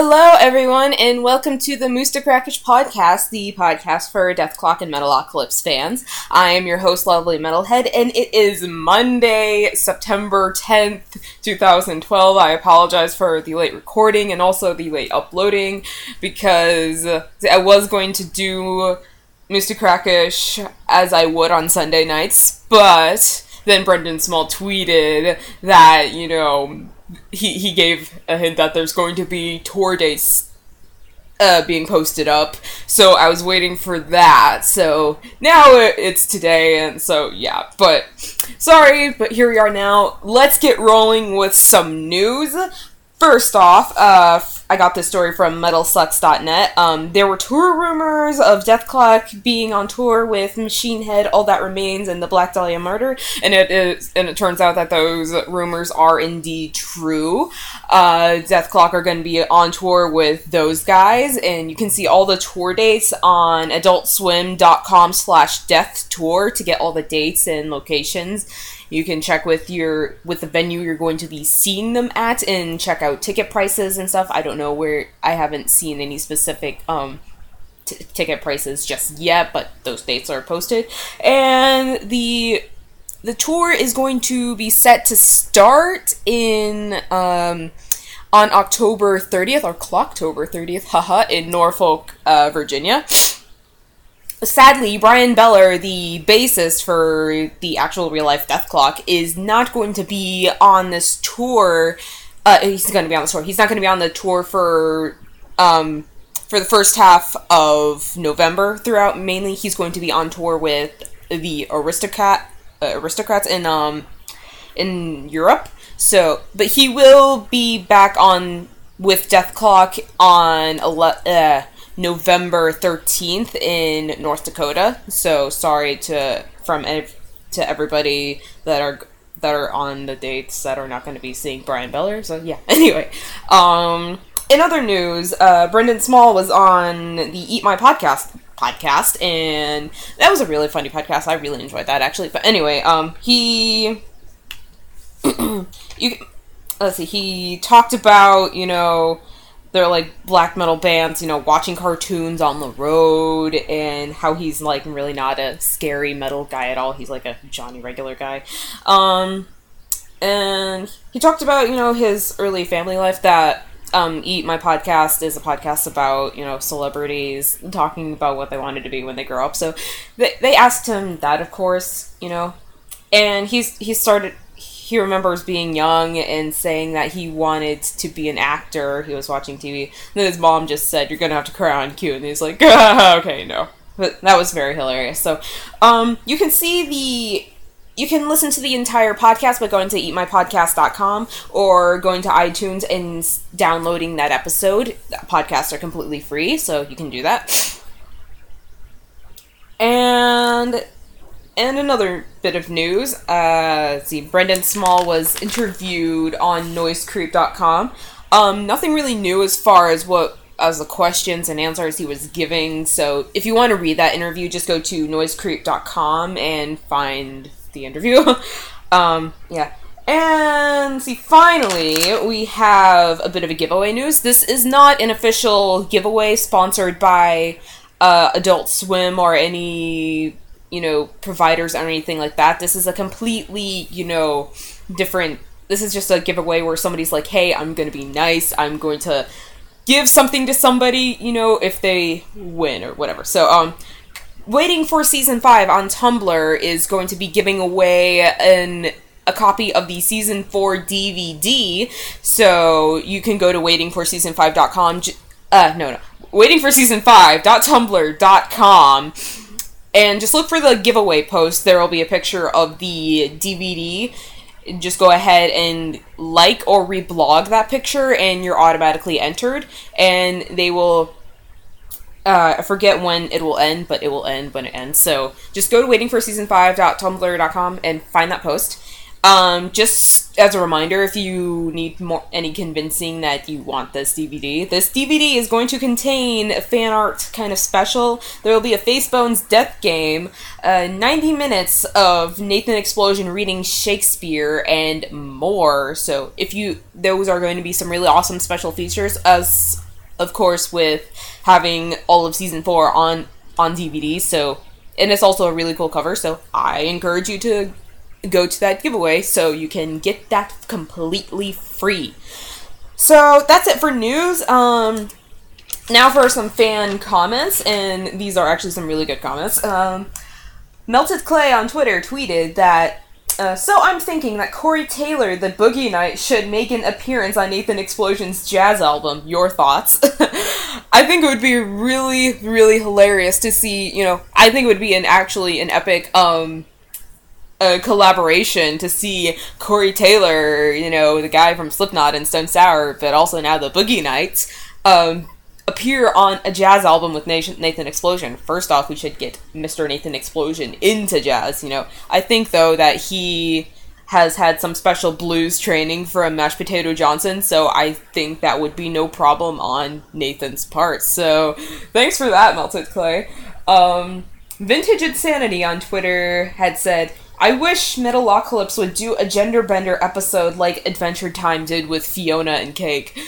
Hello, everyone, and welcome to the Mustakrakish podcast, the podcast for Dethklok and Metalocalypse fans. I am your host, Lovely Metalhead, and it is Monday, September 10th, 2012. I apologize for the late recording and also the late uploading because I was going to do Mustakrakish as I would on Sunday nights, but then Brendan Small tweeted that, you know, he he gave a hint that there's going to be tour dates uh, being posted up. So I was waiting for that. So now it's today, and so yeah. But sorry, but here we are now. Let's get rolling with some news. First off, uh, I got this story from MetalSucks.net. Um, there were tour rumors of Dethklok being on tour with Machine Head, All That Remains, and the Black Dahlia Murder, and it is, and it turns out that those rumors are indeed true. Uh, Clock are going to be on tour with those guys, and you can see all the tour dates on AdultSwim.com/slash death Tour to get all the dates and locations. You can check with your with the venue you're going to be seeing them at and check out ticket prices and stuff. I don't know where I haven't seen any specific um t- ticket prices just yet, but those dates are posted. And the the tour is going to be set to start in um on October 30th or Clocktober 30th, haha, in Norfolk, uh, Virginia sadly, Bryan Beller, the bassist for the actual real life Dethklok, is not going to be on this tour. Uh, he's going to be on the tour. He's not going to be on the tour for um, for the first half of November. Throughout, mainly, he's going to be on tour with the aristocrat uh, aristocrats in um in Europe. So, but he will be back on with Dethklok on ele- uh, November 13th in North Dakota. So sorry to from ev- to everybody that are that are on the dates that are not going to be seeing Bryan Beller. So yeah. Anyway, um, in other news, uh, Brendan Small was on the Eat My Podcast podcast, and that was a really funny podcast. I really enjoyed that actually. But anyway, um, he you let's see, he talked about you know they're like black metal bands, you know, watching cartoons on the road and how he's like really not a scary metal guy at all. He's like a Johnny regular guy. Um and he talked about, you know, his early family life that um Eat My Podcast is a podcast about, you know, celebrities talking about what they wanted to be when they grow up. So they they asked him that of course, you know. And he's he started he remembers being young and saying that he wanted to be an actor. He was watching TV. And then his mom just said, You're going to have to cry on cue. And he's like, ah, Okay, no. But that was very hilarious. So um, you can see the. You can listen to the entire podcast by going to eatmypodcast.com or going to iTunes and downloading that episode. Podcasts are completely free, so you can do that. And and another bit of news. Uh, see, Brendan Small was interviewed on NoiseCreep.com. Um, nothing really new as far as what as the questions and answers he was giving. So if you want to read that interview, just go to NoiseCreep.com and find the interview. um, yeah. And see, finally, we have a bit of a giveaway news. This is not an official giveaway sponsored by uh, Adult Swim or any you know, providers or anything like that. This is a completely, you know, different. This is just a giveaway where somebody's like, hey, I'm going to be nice. I'm going to give something to somebody, you know, if they win or whatever. So, um, waiting for season five on Tumblr is going to be giving away an a copy of the season 4 DVD. So you can go to waitingforseason5.com. Uh, no, no. Waiting for season 5.tumblr.com and just look for the giveaway post. There will be a picture of the DVD. Just go ahead and like or reblog that picture, and you're automatically entered. And they will. Uh, I forget when it will end, but it will end when it ends. So just go to waitingforseason5.tumblr.com and find that post. Um, just as a reminder, if you need more any convincing that you want this DVD, this DVD is going to contain fan art kind of special. There will be a Facebones death game, uh, 90 minutes of Nathan Explosion reading Shakespeare, and more. So if you, those are going to be some really awesome special features. As of course, with having all of season four on on DVD. So, and it's also a really cool cover. So, I encourage you to go to that giveaway so you can get that completely free. So that's it for news. Um, now for some fan comments, and these are actually some really good comments. Um, Melted Clay on Twitter tweeted that. Uh, so I'm thinking that Corey Taylor, the Boogie Knight, should make an appearance on Nathan Explosion's jazz album. Your thoughts? I think it would be really, really hilarious to see. You know, I think it would be an actually an epic um, a collaboration to see Corey Taylor, you know, the guy from Slipknot and Stone Sour, but also now the Boogie Nights, um, appear on a jazz album with Nathan Explosion. First off, we should get Mr. Nathan Explosion into jazz, you know. I think, though, that he has had some special blues training from Mashed Potato Johnson, so I think that would be no problem on Nathan's part. So, thanks for that, Melted Clay. Um, Vintage Insanity on Twitter had said, I wish Metalocalypse would do a gender bender episode like Adventure Time did with Fiona and Cake.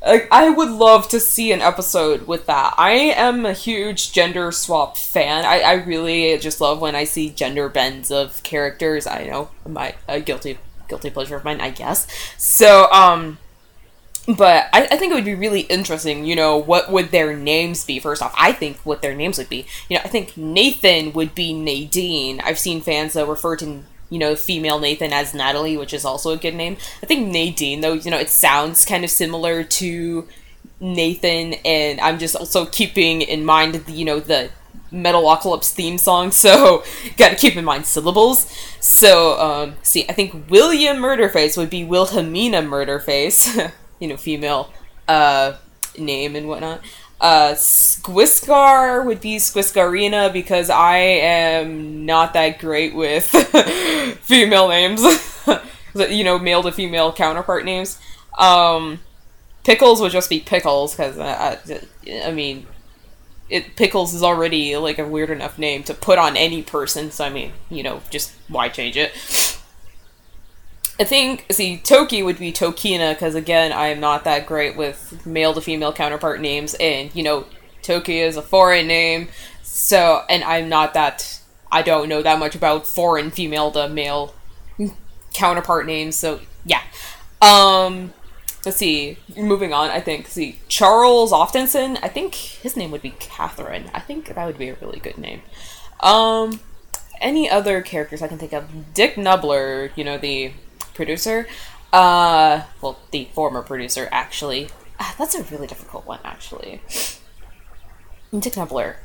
Like, I would love to see an episode with that. I am a huge gender swap fan. I, I really just love when I see gender bends of characters. I know my a guilty guilty pleasure of mine, I guess. So, um, but I, I, think it would be really interesting you know what would their names be? First off i think what their names would be. You know i think nathan would be nadine. I've seen fans that refer to you know female nathan as natalie which is also a good name. I think nadine though you know it sounds kind of similar to nathan and i'm just also keeping in mind the, you know the metalocalypse theme song so gotta keep in mind syllables. So um see i think william murderface would be wilhelmina murderface you know, female uh, name and whatnot. Uh, Skwisgaar would be Squiscarina because I am not that great with female names. you know, male to female counterpart names. Um, Pickles would just be Pickles because uh, I, I mean, it Pickles is already like a weird enough name to put on any person. So I mean, you know, just why change it? I think see Toki would be Tokina because again I am not that great with male to female counterpart names and you know Toki is a foreign name so and I'm not that I don't know that much about foreign female to male counterpart names so yeah. Um let's see moving on I think see Charles Offdensen I think his name would be Catherine. I think that would be a really good name. Um any other characters I can think of? Dick Knubbler you know the producer. Uh, well, the former producer, actually. Ah, that's a really difficult one, actually. Dick Knubbler.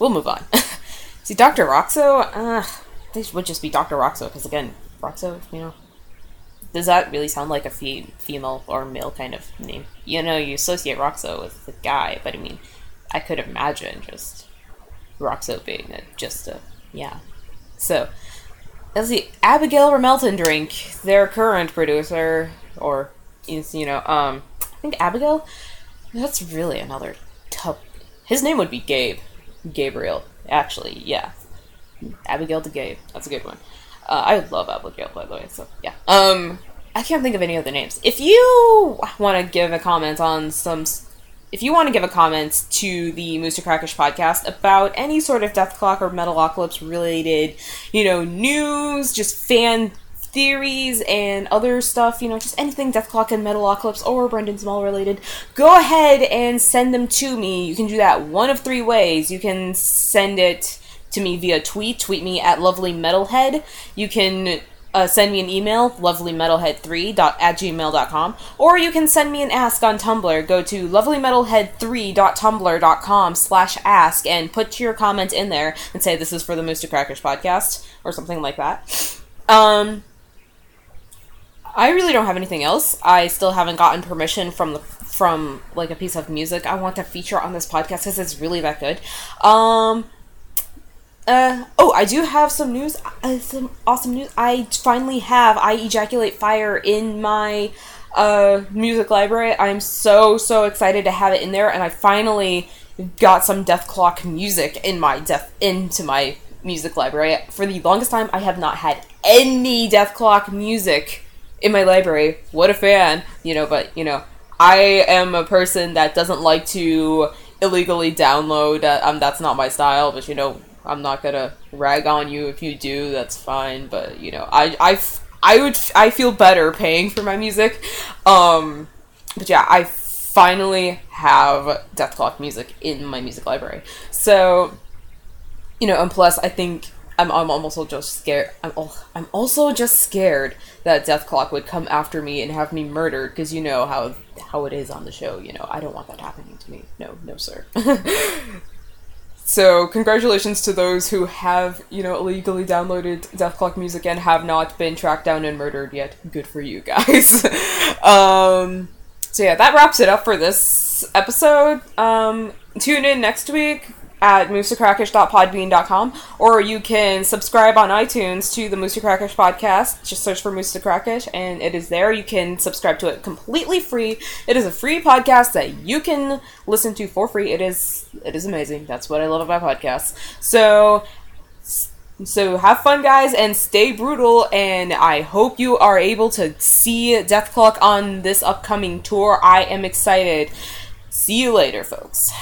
We'll move on. See, Dr. Rockso, uh, this would just be Dr. Rockso, because again, Rockso, you know, does that really sound like a fe- female or male kind of name? You know, you associate Rockso with the guy, but I mean, I could imagine just Rockso being a, just a, yeah. So, let's see, Abigail Remeltindrinc, their current producer, or is you know, um, I think Abigail. That's really another tough. His name would be Gabe, Gabriel. Actually, yeah, Abigail to Gabe. That's a good one. Uh, I love Abigail, by the way. So yeah. Um, I can't think of any other names. If you want to give a comment on some if you want to give a comment to the Mustakrakish podcast about any sort of Dethklok or Metalocalypse related, you know, news, just fan theories and other stuff, you know, just anything Dethklok and Metalocalypse or Brendan Small related, go ahead and send them to me. You can do that one of three ways. You can send it to me via tweet, tweet me at lovely metalhead. You can uh, send me an email, lovelymetalhead3 at gmail.com, or you can send me an ask on Tumblr. Go to lovelymetalhead3.tumblr.com slash ask and put your comment in there and say this is for the Mooster Crackers podcast or something like that. Um, I really don't have anything else. I still haven't gotten permission from the from like a piece of music I want to feature on this podcast because it's really that good. Um, uh, oh, I do have some news. Uh, some awesome news. I finally have I Ejaculate Fire in my uh, music library. I'm so, so excited to have it in there, and I finally got some Dethklok music in my death into my music library. For the longest time, I have not had any Dethklok music in my library. What a fan, you know, but, you know, I am a person that doesn't like to illegally download. Uh, um, that's not my style, but you know, I'm not gonna rag on you if you do. That's fine. But you know, I I, I would I feel better paying for my music. Um, but yeah, I finally have Dethklok music in my music library. So, you know, and plus, I think I'm, I'm also just scared. I'm, I'm also just scared that Dethklok would come after me and have me murdered because you know how how it is on the show. You know, I don't want that happening to me. No, no, sir. so, congratulations to those who have you know illegally downloaded Dethklok music and have not been tracked down and murdered yet. Good for you guys. um, so yeah, that wraps it up for this episode. Um, tune in next week at moosecrackish.podbean.com or you can subscribe on iTunes to the Mustakrakish podcast. Just search for Mustakrakish and it is there. You can subscribe to it completely free. It is a free podcast that you can listen to for free. It is it is amazing. That's what I love about podcasts. So so have fun guys and stay brutal and I hope you are able to see Dethklok on this upcoming tour. I am excited. See you later, folks.